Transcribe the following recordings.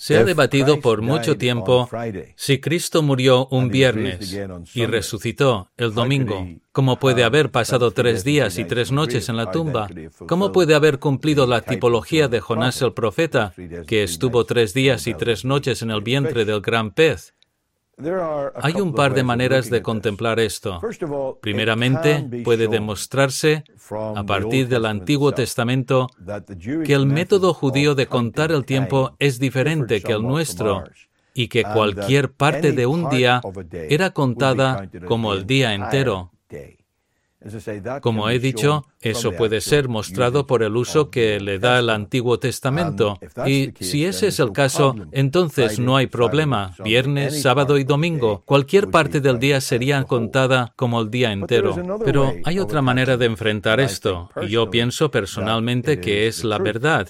Se ha debatido por mucho tiempo si Cristo murió un viernes y resucitó el domingo. ¿Cómo puede haber pasado tres días y tres noches en la tumba? ¿Cómo puede haber cumplido la tipología de Jonás el profeta, que estuvo tres días y tres noches en el vientre del gran pez? Hay un par de maneras de contemplar esto. Primeramente, puede demostrarse, a partir del Antiguo Testamento, que el método judío de contar el tiempo es diferente que el nuestro y que cualquier parte de un día era contada como el día entero. Como he dicho, eso puede ser mostrado por el uso que le da el Antiguo Testamento. Y si ese es el caso, entonces no hay problema. Viernes, sábado y domingo, cualquier parte del día sería contada como el día entero. Pero hay otra manera de enfrentar esto, y yo pienso personalmente que es la verdad.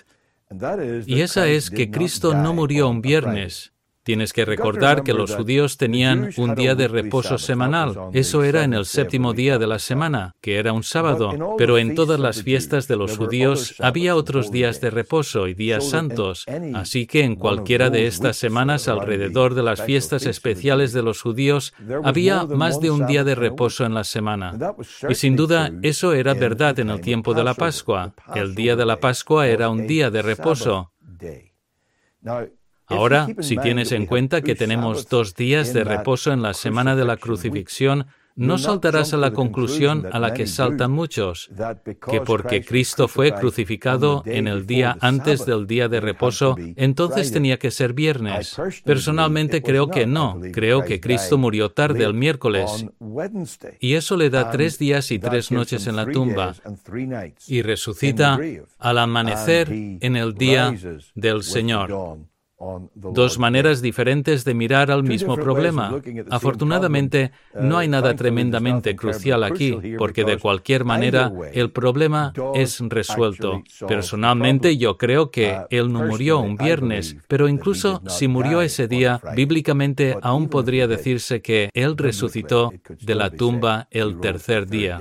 Y esa es que Cristo no murió un viernes, Tienes que recordar que los judíos tenían un día de reposo semanal. Eso era en el séptimo día de la semana, que era un sábado. Pero en todas las fiestas de los judíos había otros días de reposo y días santos. Así que en cualquiera de estas semanas alrededor de las fiestas especiales de los judíos había más de un día de reposo en la semana. Y sin duda eso era verdad en el tiempo de la Pascua. El día de la Pascua era un día de reposo. Ahora, si tienes en cuenta que tenemos dos días de reposo en la semana de la crucifixión, no saltarás a la conclusión a la que saltan muchos, que porque Cristo fue crucificado en el día antes del día de reposo, entonces tenía que ser viernes. Personalmente creo que no, creo que Cristo murió tarde el miércoles, y eso le da tres días y tres noches en la tumba, y resucita al amanecer en el día del Señor. Dos maneras diferentes de mirar al mismo problema. Afortunadamente, no hay nada tremendamente crucial aquí, porque de cualquier manera el problema es resuelto. Personalmente, yo creo que uh, él no murió un viernes, pero incluso si murió ese día, bíblicamente aún podría decirse que él resucitó de la tumba el tercer día.